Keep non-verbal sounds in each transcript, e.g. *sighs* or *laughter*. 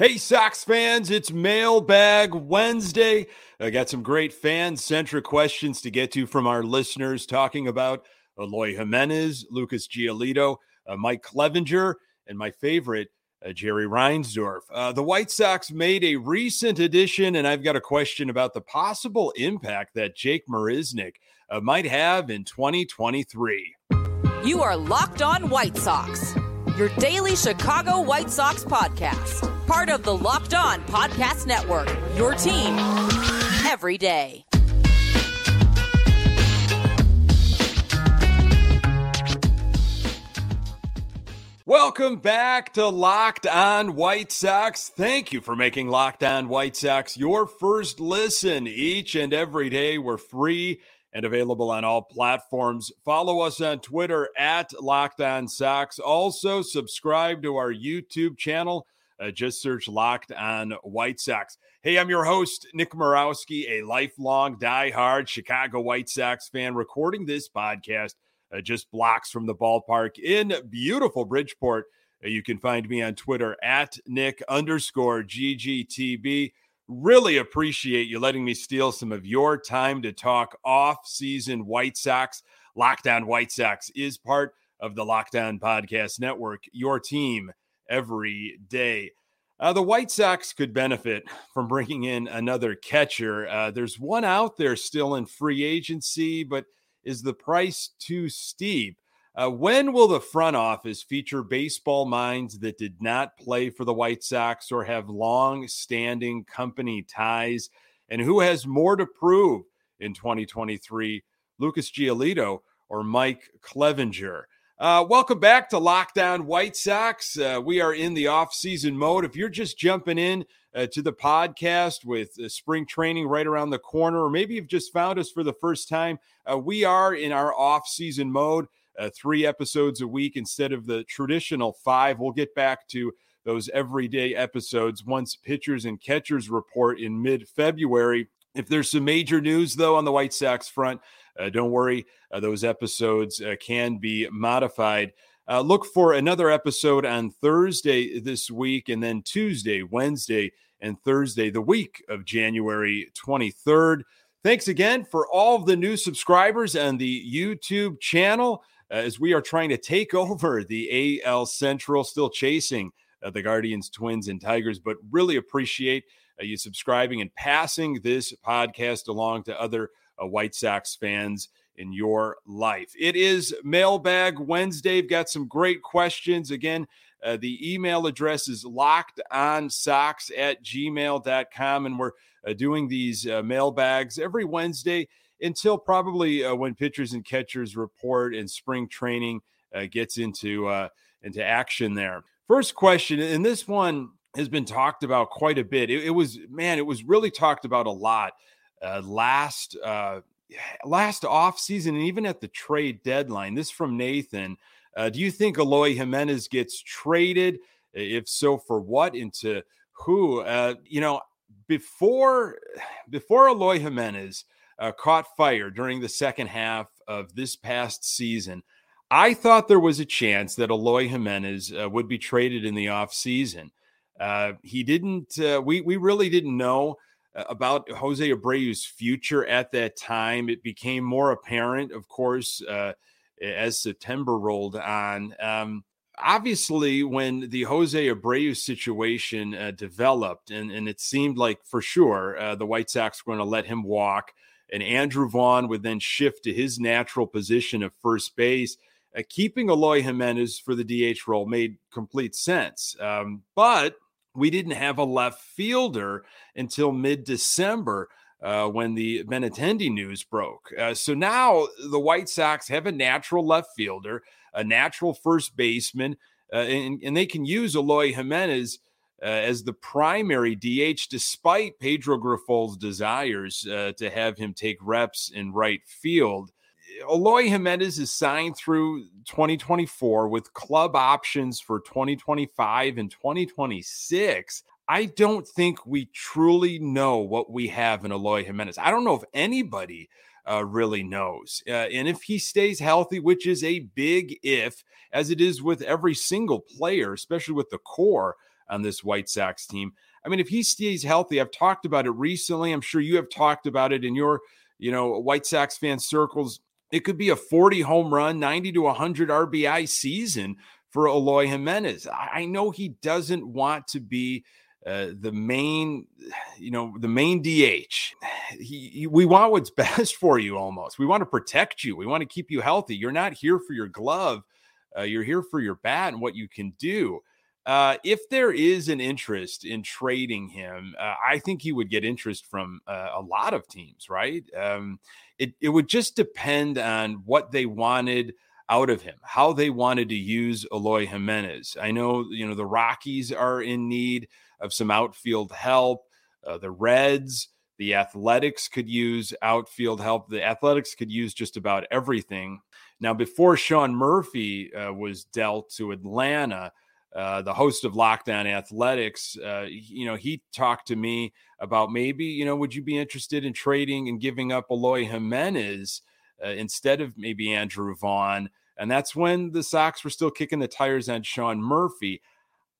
Hey, Sox fans, it's Mailbag Wednesday. I got some great fan centric questions to get to from our listeners talking about Eloy Jimenez, Lucas Giolito, uh, Mike Clevinger, and my favorite, uh, Jerry Reinsdorf. Uh, the White Sox made a recent addition, and I've got a question about the possible impact that Jake Marisnick uh, might have in 2023. You are Locked On White Sox, your daily Chicago White Sox podcast part of the Locked On Podcast Network. Your team every day. Welcome back to Locked On White Sox. Thank you for making Locked On White Sox your first listen each and every day. We're free and available on all platforms. Follow us on Twitter at Locked On Sox. Also, subscribe to our YouTube channel uh, just search Locked on White Sox. Hey, I'm your host, Nick Morawski, a lifelong die-hard Chicago White Sox fan, recording this podcast uh, just blocks from the ballpark in beautiful Bridgeport. Uh, you can find me on Twitter at Nick underscore GGTB. Really appreciate you letting me steal some of your time to talk off-season White Sox. Locked On White Sox is part of the Locked On Podcast Network, your team every day. Uh, the White Sox could benefit from bringing in another catcher. Uh, there's one out there still in free agency, but is the price too steep? Uh, when will the front office feature baseball minds that did not play for the White Sox or have long standing company ties? And who has more to prove in 2023, Lucas Giolito or Mike Clevinger? Uh, welcome back to Locked On White Sox. Uh, we are in the off-season mode. If you're just jumping in uh, to the podcast with uh, spring training right around the corner, or maybe you've just found us for the first time, uh, we are in our off-season mode. Uh, three episodes a week instead of the traditional five. We'll get back to those everyday episodes once pitchers and catchers report in mid-February. If there's some major news, though, on the White Sox front, don't worry, uh, those episodes uh, can be modified. Uh, look for another episode on Thursday this week, and then Tuesday, Wednesday, and Thursday, the week of January 23rd. Thanks again for all the new subscribers and the YouTube channel as we are trying to take *laughs* over the AL Central, still chasing uh, the Guardians, Twins, and Tigers, but really appreciate uh, you subscribing and passing this podcast along to other uh, White Sox fans in your life. It is Mailbag Wednesday. We've got some great questions. Again, uh, the email address is locked on socks at gmail.com. And we're uh, doing these uh, mailbags every Wednesday until probably uh, when pitchers and catchers report and spring training uh, gets into, uh, into action there. First question, and this one has been talked about quite a bit. It, it was, man, it was really talked about a lot uh, last uh, *sighs* last off season and even at the trade deadline. This from Nathan. Uh, do you think Eloy Jimenez gets traded? If so, for what? Into who? Uh, you know, before *sighs* before Eloy Jimenez uh, caught fire during the second half of this past season, I thought there was a chance that Eloy Jimenez uh, would be traded in the offseason. Uh, he didn't. Uh, we we really didn't know about Jose Abreu's future at that time. It became more apparent, of course, uh, as September rolled on. Um, obviously, when the Jose Abreu situation uh, developed, and, and it seemed like for sure uh, the White Sox were going to let him walk, and Andrew Vaughn would then shift to his natural position of first base. Uh, keeping Eloy Jimenez for the DH role made complete sense. Um, but we didn't have a left fielder until mid December. Uh, when the Benintendi news broke. Uh, so now the White Sox have a natural left fielder, a natural first baseman, uh, and, and, they can use Eloy Jimenez uh, as the primary DH, despite Pedro Grifol's desires uh, to have him take reps in right field. Eloy Jimenez is signed through 2024 with club options for 2025 and 2026. I don't think we truly know what we have in Eloy Jimenez. I don't know if anybody uh, really knows. Uh, and if he stays healthy, which is a big if, as it is with every single player, especially with the core, on this White Sox team. I mean, if he stays healthy, I've talked about it recently. I'm sure you have talked about it in your, you know, White Sox fan circles. It could be a 40 home run, 90 to 100 RBI season for Eloy Jimenez. I know he doesn't want to be uh, the main, *sighs* you know, the main DH. *sighs* He, he, we want what's *laughs* best for you almost. We want to protect you. We want to keep you healthy. You're not here for your glove. Uh, you're here for your bat and what you can do. Uh, if there is an interest in trading him, uh, I think he would get interest from uh, a lot of teams, right? Um, it, it would just depend on what they wanted out of him, how they wanted to use Eloy Jimenez. I know, you know, the Rockies are in need of some outfield help. Uh, the Reds, the Athletics could use outfield help. The Athletics could use just about everything. Now, before Sean Murphy uh, was dealt to Atlanta, uh, the host of Locked On Athletics, uh, you know, he talked to me about maybe, you know, would you be interested in trading and giving up Eloy Jimenez uh, instead of maybe Andrew Vaughn? And that's when the Sox were still kicking the tires on Sean Murphy.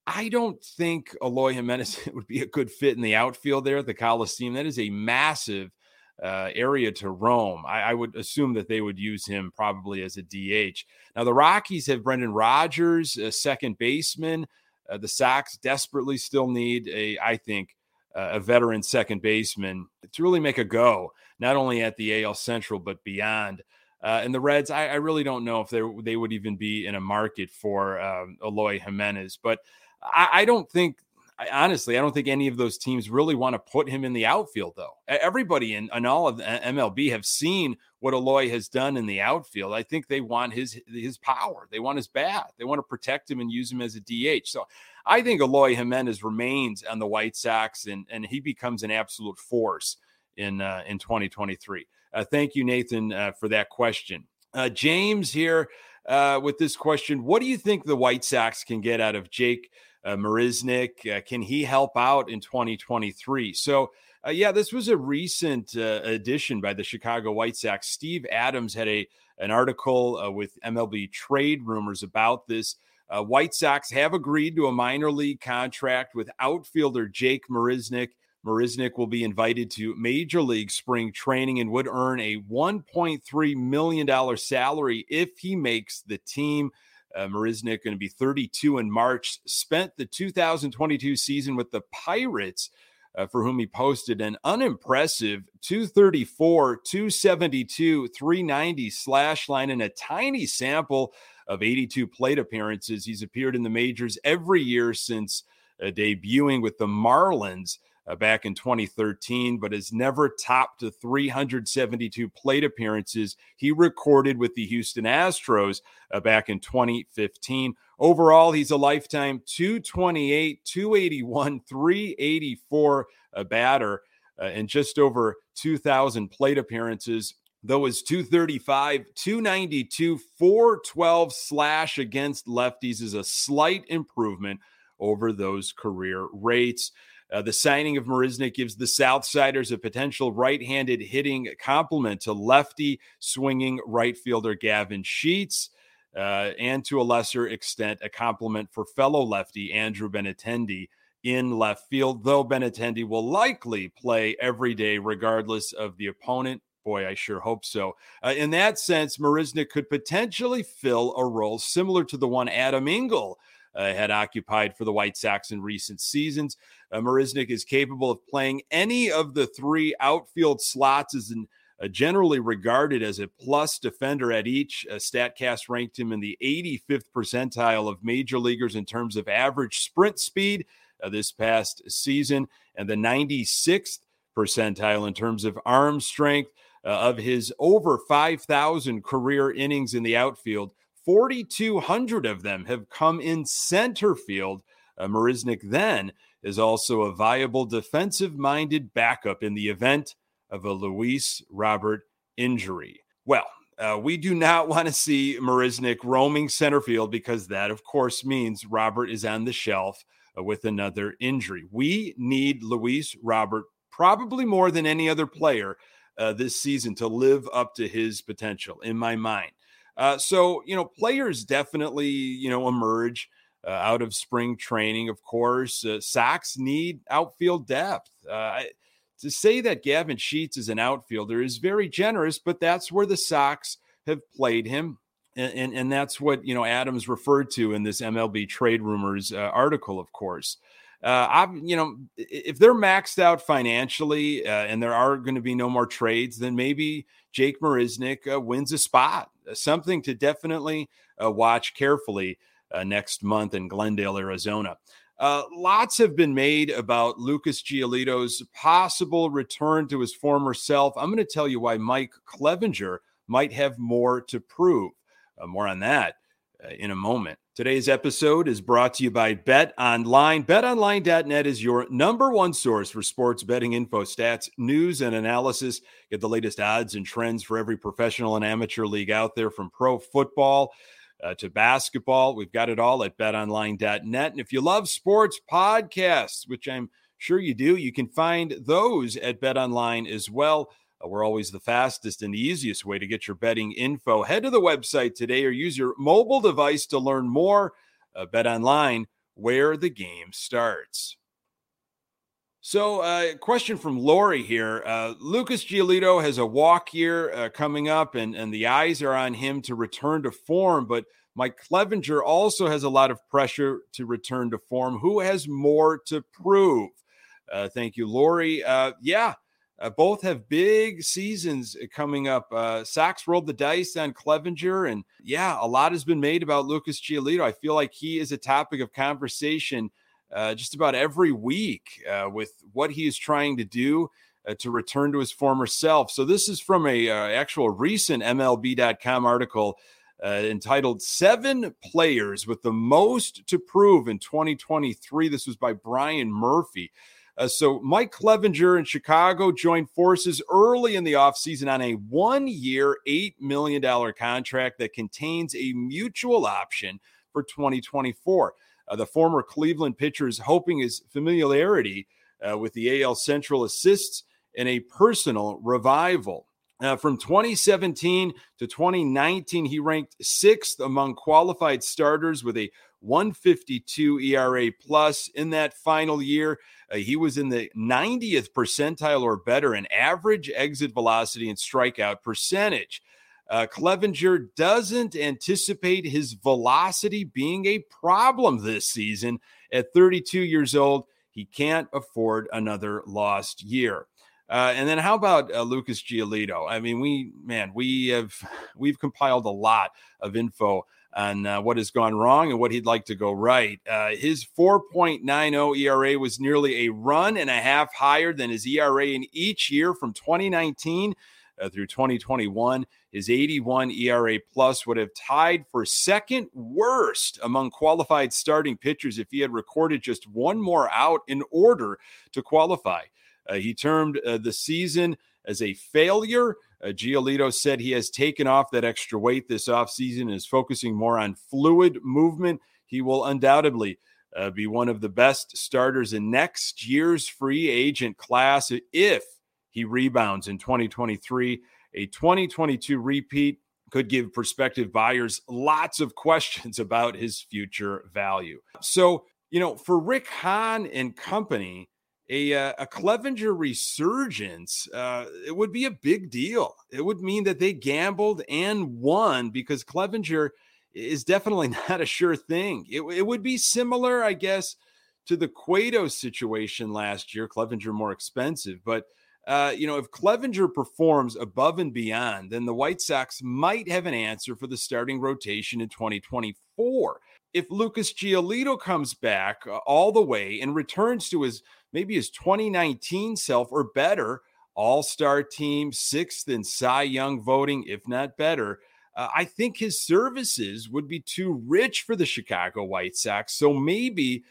I don't think Eloy Jimenez *laughs* would be a good fit in the outfield there at the Coliseum. That is a massive uh, area to roam. I, I, would assume that they would use him probably as a DH. Now, the Rockies have Brendan Rodgers, a second baseman. Uh, the Sox desperately still need a, I think, uh, a veteran second baseman to really make a go, not only at the AL Central, but beyond. Uh, and the Reds, I, I, really don't know if they they would even be in a market for um, Eloy Jimenez. But I, I don't think, I, honestly, I don't think any of those teams really want to put him in the outfield, though. Everybody in, in all of MLB have seen what Eloy has done in the outfield. I think they want his his power. They want his bat. They want to protect him and use him as a DH. So I think Eloy Jimenez remains on the White Sox, and and he becomes an absolute force in uh, in 2023. Uh, thank you, Nathan, uh, for that question. Uh, James here uh, with this question: What do you think the White Sox can get out of Jake? Uh. Uh, can he help out in 2023? So, uh, yeah, this was a recent uh, addition by the Chicago White Sox. Steve Adams had a an article uh, with MLB Trade Rumors about this. Uh, White Sox have agreed to a minor league contract with outfielder Jake Marisnick. Marisnick will be invited to Major League spring training and would earn a $1.3 million salary if he makes the team. Uh, going to be 32 in March. Spent the 2022 season with the Pirates, uh, for whom he posted an unimpressive 234, 272, 390 slash line in a tiny sample of 82 plate appearances. He's appeared in the majors every year since uh, debuting with the Marlins uh, back in 2013, but has never topped the 372 plate appearances he recorded with the Houston Astros uh, back in 2015. Overall, he's a lifetime 228, 281, 384 a batter, uh, and just over 2,000 plate appearances. Though his 235, 292, 412 slash against lefties is a slight improvement over those career rates. Uh, the signing of Marisnick gives the Southsiders a potential right handed hitting complement to lefty swinging right fielder Gavin Sheets, uh, and to a lesser extent, a complement for fellow lefty Andrew Benintendi in left field, though Benintendi will likely play every day regardless of the opponent. Boy, I sure hope so. Uh, in that sense, Marisnick could potentially fill a role similar to the one Adam Engel uh, had occupied for the White Sox in recent seasons. Uh, Marisnick is capable of playing any of the three outfield slots as an uh, generally regarded as a plus defender at each. Uh, StatCast ranked him in the 85th percentile of major leaguers in terms of average sprint speed uh, this past season, and the 96th percentile in terms of arm strength. Uh, of his over 5,000 career innings in the outfield, 4,200 of them have come in center field. Uh, Marisnick then is also a viable defensive minded backup in the event of a Luis Robert injury. Well, uh, we do not *laughs* want to see Marisnick roaming center field because that, of course, means Robert is on the shelf uh, with another injury. We need Luis Robert probably more than any other player uh, this season to live up to his potential, in my mind. Uh, so, you know, players definitely, you know, emerge uh, out of spring training. Of course, uh, Sox need outfield depth. Uh, to say that Gavin Sheets is an outfielder is very generous, but that's where the Sox have played him. And, and, and that's what, you know, Adams referred to in this MLB trade rumors uh, article, of course. Uh, I'm, you know, if they're maxed out financially uh, and there are going to be no more trades, then maybe Jake Marisnick uh, wins a spot. Uh, something to definitely uh, watch carefully uh, next month in Glendale, Arizona. lots have been made about Lucas Giolito's possible return to his former self. I'm going to tell you why Mike Clevinger might have more to prove. more on that in a moment. Today's episode is brought to you by Bet Online. BetOnline.net is your number one source for sports betting info, stats, news, and analysis. Get the latest odds and trends for every professional and amateur league out there, from pro football uh, to basketball. We've got it all at BetOnline.net. And if you love sports podcasts, which I'm sure you do, you can find those at BetOnline as well. Uh, we're always the fastest and easiest way to get your betting info. Head to the website today or use your mobile device to learn more. Uh, bet online where the game starts. So, uh, question from Lori here. Uh, Lucas Giolito has a walk year uh, coming up, and, and the eyes are on him to return to form. But Mike Clevinger also has a lot of pressure to return to form. Who has more to prove? Uh, thank you, Lori. Yeah, uh, both have big seasons uh, coming up. Uh, Sox rolled the dice on Clevinger, and yeah, a lot has been made about Lucas Giolito. I feel like he is a topic of conversation uh, just about every week uh, with what he is trying to do uh, to return to his former self. So this is from a actual recent MLB.com article. entitled Seven Players with the Most to Prove in 2023. This was by Brian Murphy. Uh, so Mike Clevinger in Chicago joined forces early in the offseason on a one year, $8 million contract that contains a mutual option for 2024. Uh, the former Cleveland pitcher is hoping his familiarity uh, with the AL Central assists in a personal revival. Uh, from 2017 to 2019, he ranked sixth among qualified starters with a 152 ERA plus in that final year. Uh, he was in the 90th percentile or better in average exit velocity and strikeout percentage. Uh, Clevinger doesn't anticipate his velocity being a problem this season. At 32 years old, he can't afford another lost year. Uh, and then how about uh, Lucas Giolito? I mean, we man, we have we've compiled a lot of info on uh, what has gone wrong and what he'd like to go right. Uh, his 4.90 ERA was nearly a run and a half higher than his ERA in each year from 2019 uh, through 2021. His 81 ERA plus would have tied for second worst among qualified starting pitchers if he had recorded just one more out in order to qualify. Uh, he termed uh, the season as a failure. Uh, Giolito said he has taken off that extra weight this offseason and is focusing more on fluid movement. He will undoubtedly uh, be one of the best starters in next year's free agent class if he rebounds in 2023. A 2022 repeat could give prospective buyers lots of questions about his future value. So, you know, for Rick Hahn and company, a, uh, a Clevinger resurgence, uh, it would be a big deal. It would mean that they gambled and won because Clevinger is definitely *laughs* not a sure thing. It, it would be similar, I guess, to the Cueto situation last year. Clevinger more expensive, but uh, you know, if Clevinger performs above and beyond, then the White Sox might have an answer for the starting rotation in 2024. If Lucas Giolito comes back uh, all the way and returns to his maybe his 2019 self or better, all star team, sixth in Cy Young voting, if not better. Uh, I think his services would be too rich for the Chicago White Sox. So maybe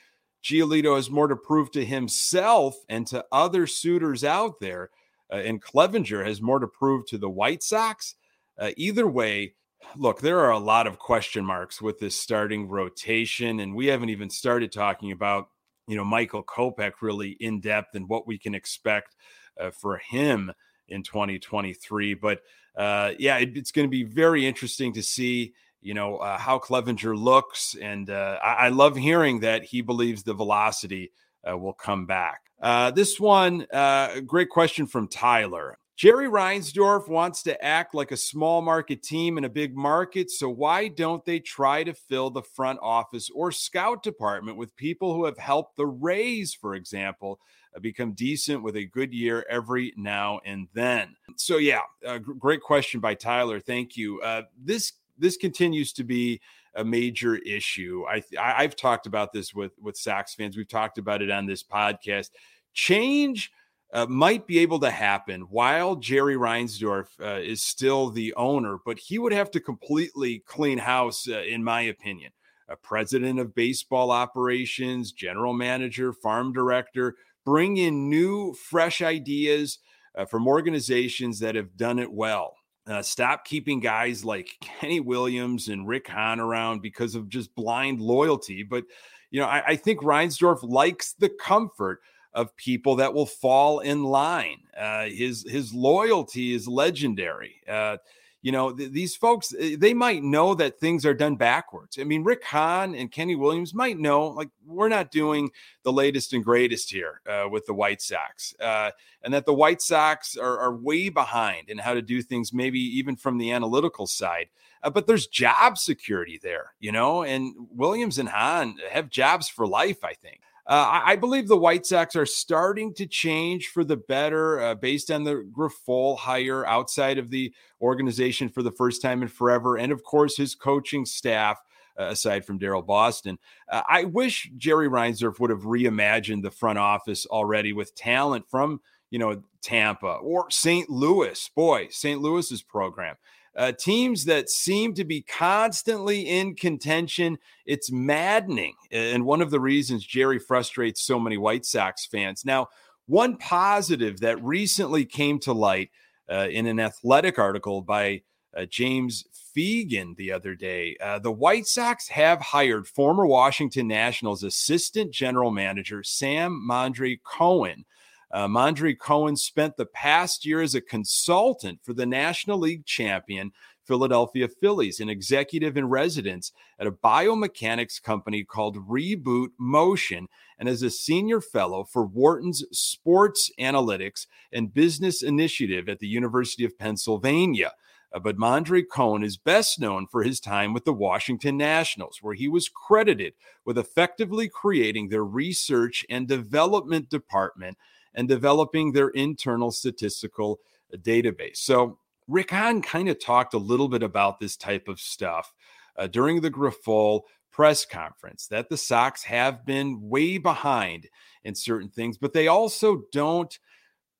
Giolito has more to prove to himself and to other suitors out there. Uh, and Clevinger has more to prove to the White Sox. Uh, either way, look, there are a lot of question marks with this starting rotation. And we haven't even started talking about you know Michael Kopech really in depth and what we can expect uh, for him in 2023. But uh, yeah, it, it's going to be very interesting to see you know, uh, how Clevinger looks. And uh, I-, I, love hearing that he believes the velocity uh, will come back. Uh, this one, uh, great question from Tyler. Jerry Reinsdorf wants to act like a small market team in a big market. So, why don't they try to fill the front office or scout department with people who have helped the Rays, for example, uh, become decent with a good year every now and then? So, yeah, uh, great question by Tyler. Thank you. Uh, this this continues to be a major issue. I, I have talked about this with with Sox fans. We've talked about it on this podcast. Change uh, might be able to happen while Jerry Reinsdorf uh, is still the owner, but he would have to completely clean house, uh, in my opinion. A president of baseball operations, general manager, farm director, bring in new, fresh ideas uh, from organizations that have done it well. Uh, stop keeping guys like *laughs* Kenny Williams and Rick Hahn around because of just blind loyalty. But, you know, I, I think Reinsdorf likes the comfort of people that will fall in line. Uh, his his loyalty is legendary. Uh, you know, th- these folks eh, they might know that things are done backwards. I mean, Rick Hahn and Kenny Williams might know like we're not doing the latest and greatest here uh, with the White Sox, uh, and that the White Sox are, are, way behind in how to do things, maybe even from the analytical side. Uh, but there's job security there, you know, and Williams and Hahn have jobs for life. I think. Uh, I, believe the White Sox are starting to change for the better uh, based on the Grifol hire outside of the organization for the first time in forever. And of course, his coaching staff, uh, aside from Daryl Boston. Uh, I wish Jerry Reinsdorf would have reimagined the front office already with talent from, you know, Tampa or St. Louis. Boy, St. Louis's program uh, teams that seem to be constantly in contention. It's maddening. And one of the reasons Jerry frustrates so many White Sox fans. Now, one positive that recently came to light uh, in an athletic article by uh, James Fegan the other day. Uh, the White Sox have hired former Washington Nationals assistant general manager Sam Mondry-Cohen uh, Mondry-Cohen spent the past year as a consultant for the National League champion Philadelphia Phillies, an executive in residence at a biomechanics company called Reboot Motion, and as a senior fellow for Wharton's Sports Analytics and Business Initiative at the University of Pennsylvania. Uh, but Mondry-Cohen is best known for his time with the Washington Nationals, where he was credited with effectively creating their research and development department and developing their internal statistical uh, database. So, Rick Hahn kind of talked a little bit about this type of stuff uh, during the Grifol press conference that the Sox have been way behind in certain things, but they also don't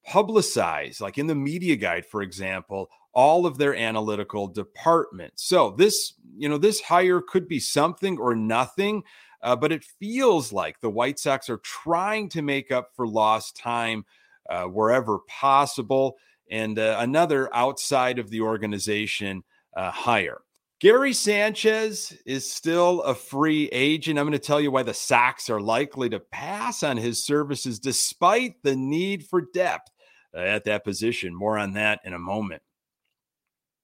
publicize, like in the media guide, for example, all of their analytical departments. So this, you know, this hire could be something or nothing. Uh, but it feels like the White Sox are trying to make up for lost time uh, wherever possible. And uh, another outside of the organization uh, hire. Gary Sanchez is still a free agent. I'm going to tell you why the Sox are likely to pass on his services despite the need for depth uh, at that position. More on that in a moment.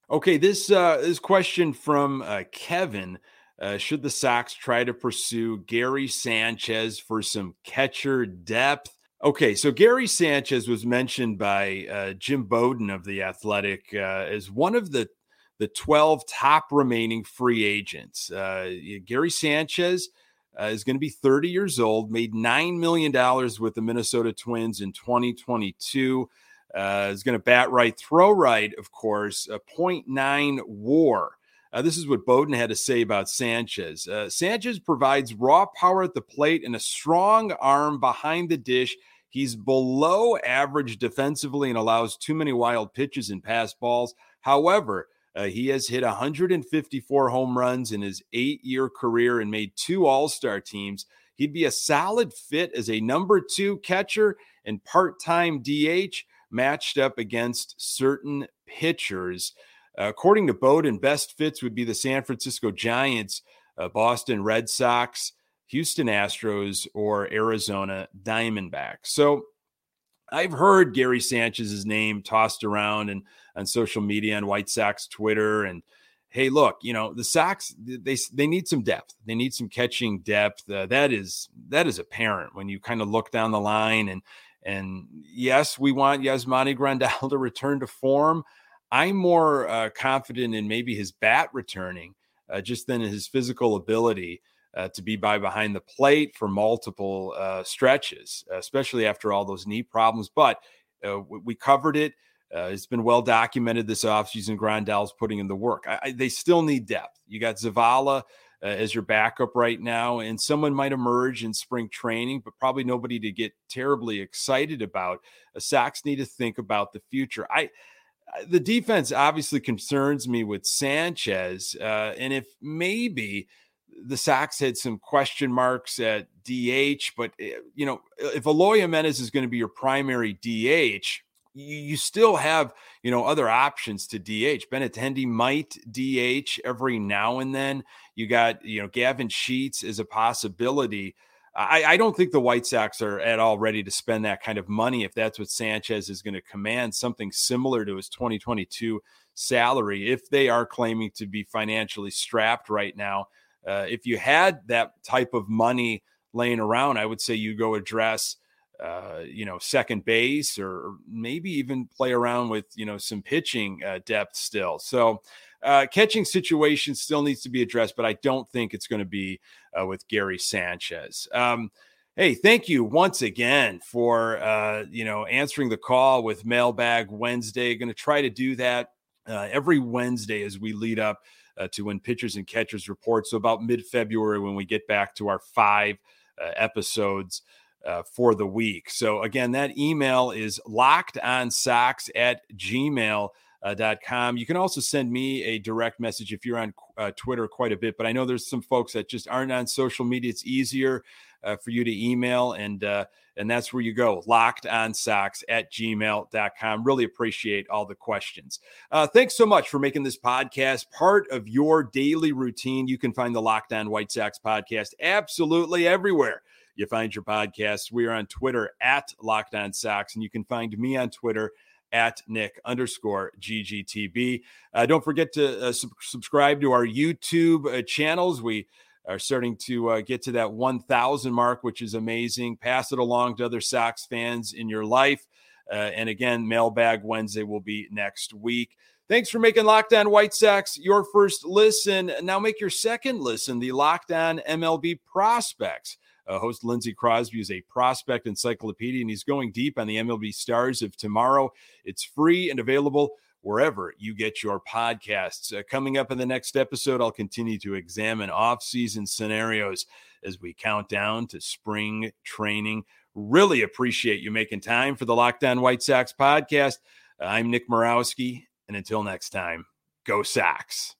Okay, this uh, this question from uh, Kevin uh, should the Sox try to pursue Gary Sanchez for some catcher depth? Okay, so Gary Sanchez was mentioned by uh, Jim Bowden of the Athletic uh, as one of the the 12 top remaining free agents. Uh, Gary Sanchez uh, is going to be 30 years old, made $9 million with the Minnesota Twins in 2022. Uh, is going to bat right, throw right, of course, a 0.9 war. Uh, this is what Bowden had to say about Sanchez. Uh, Sanchez provides raw power at the plate and a strong arm behind the dish. He's below average defensively and allows too many wild pitches and pass balls. However, uh, he has hit 154 home runs in his eight year career and made two All Star teams. He'd be a solid fit as a number two catcher and part time DH matched up against certain pitchers. According to Bowden, best fits would be the San Francisco Giants, uh, Boston Red Sox, Houston Astros, or Arizona Diamondbacks. So I've heard Gary Sanchez's name tossed around and on social media on White Sox Twitter and hey, look, you know, the Sox they they need some depth. They need some catching depth. Uh, that is that is apparent when you kind of look down the line and and yes, we want Yasmani Grandal *laughs* to return to form. I'm more uh, confident in maybe his bat returning uh, just than his physical ability. Uh, to be by behind the plate for multiple uh, stretches, especially after all those knee problems. But uh, we covered it. Uh, it's been well documented this offseason. Grandal's putting in the work. I, I, they still need depth. You got Zavala as your backup right now, and someone might emerge in spring training, but probably nobody to get terribly excited about. Uh, Sox need to think about the future. I the defense obviously concerns me with Sanchez, uh, and if maybe the Sox had some question marks at DH, but eh, you know if Eloy Jimenez is going to be your primary DH you, still have, you know, other options to DH. Benintendi might DH every now and then. You got, you know, Gavin Sheets is a possibility. I, I, don't think the White Sox are at all ready to spend that kind of money if that's what Sanchez is going to command, something similar to his 2022 salary, if they are claiming to be financially strapped right now. Uh, if you had that type of money laying around, I would say you go address uh, you know, second base or maybe even play around with, you know, some pitching uh, depth still. So, uh, catching situation still needs to be addressed, but I don't think it's going to be uh, with Gary Sanchez. Um, hey, thank you once again for, uh, you know, answering the call with Mailbag Wednesday. Going to try to do that uh, every Wednesday as we lead up to when pitchers and catchers report. So, about mid February, when we get back to our five episodes uh, for the week. So again, that email is locked on socks at gmail. Uh, com. You can also send me a direct message if you're on uh, Twitter quite a bit, but I know there's some folks that just aren't on social media. It's easier uh, for you to email, and uh, and that's where you go. Locked on socks at gmail.com. Really appreciate all the questions. Uh, thanks so much for making this podcast part of your daily routine. You can find the Locked On White Sox podcast absolutely everywhere you find your podcasts. We are on Twitter at Locked On Sox, and you can find me on Twitter at Nick underscore GGTB. Uh, don't forget to uh, sub- subscribe to our YouTube uh, channels. We are starting to uh, get to that 1,000 mark, which is amazing. Pass it along to other Sox fans in your life. Uh, and again, Mailbag Wednesday will be next week. Thanks for making Locked On White Sox your first listen. Now make your second listen the Locked On MLB Prospects. Uh, host Lindsey Crosby is a prospect encyclopedia, and he's going deep on the MLB stars of tomorrow. It's free and available wherever you get your podcasts. Uh, coming up in the next episode, I'll continue to examine off-season scenarios as we count down to spring training. Really appreciate you making time for the Locked On White Sox podcast. I'm Nick Morawski, and until next time, go Sox.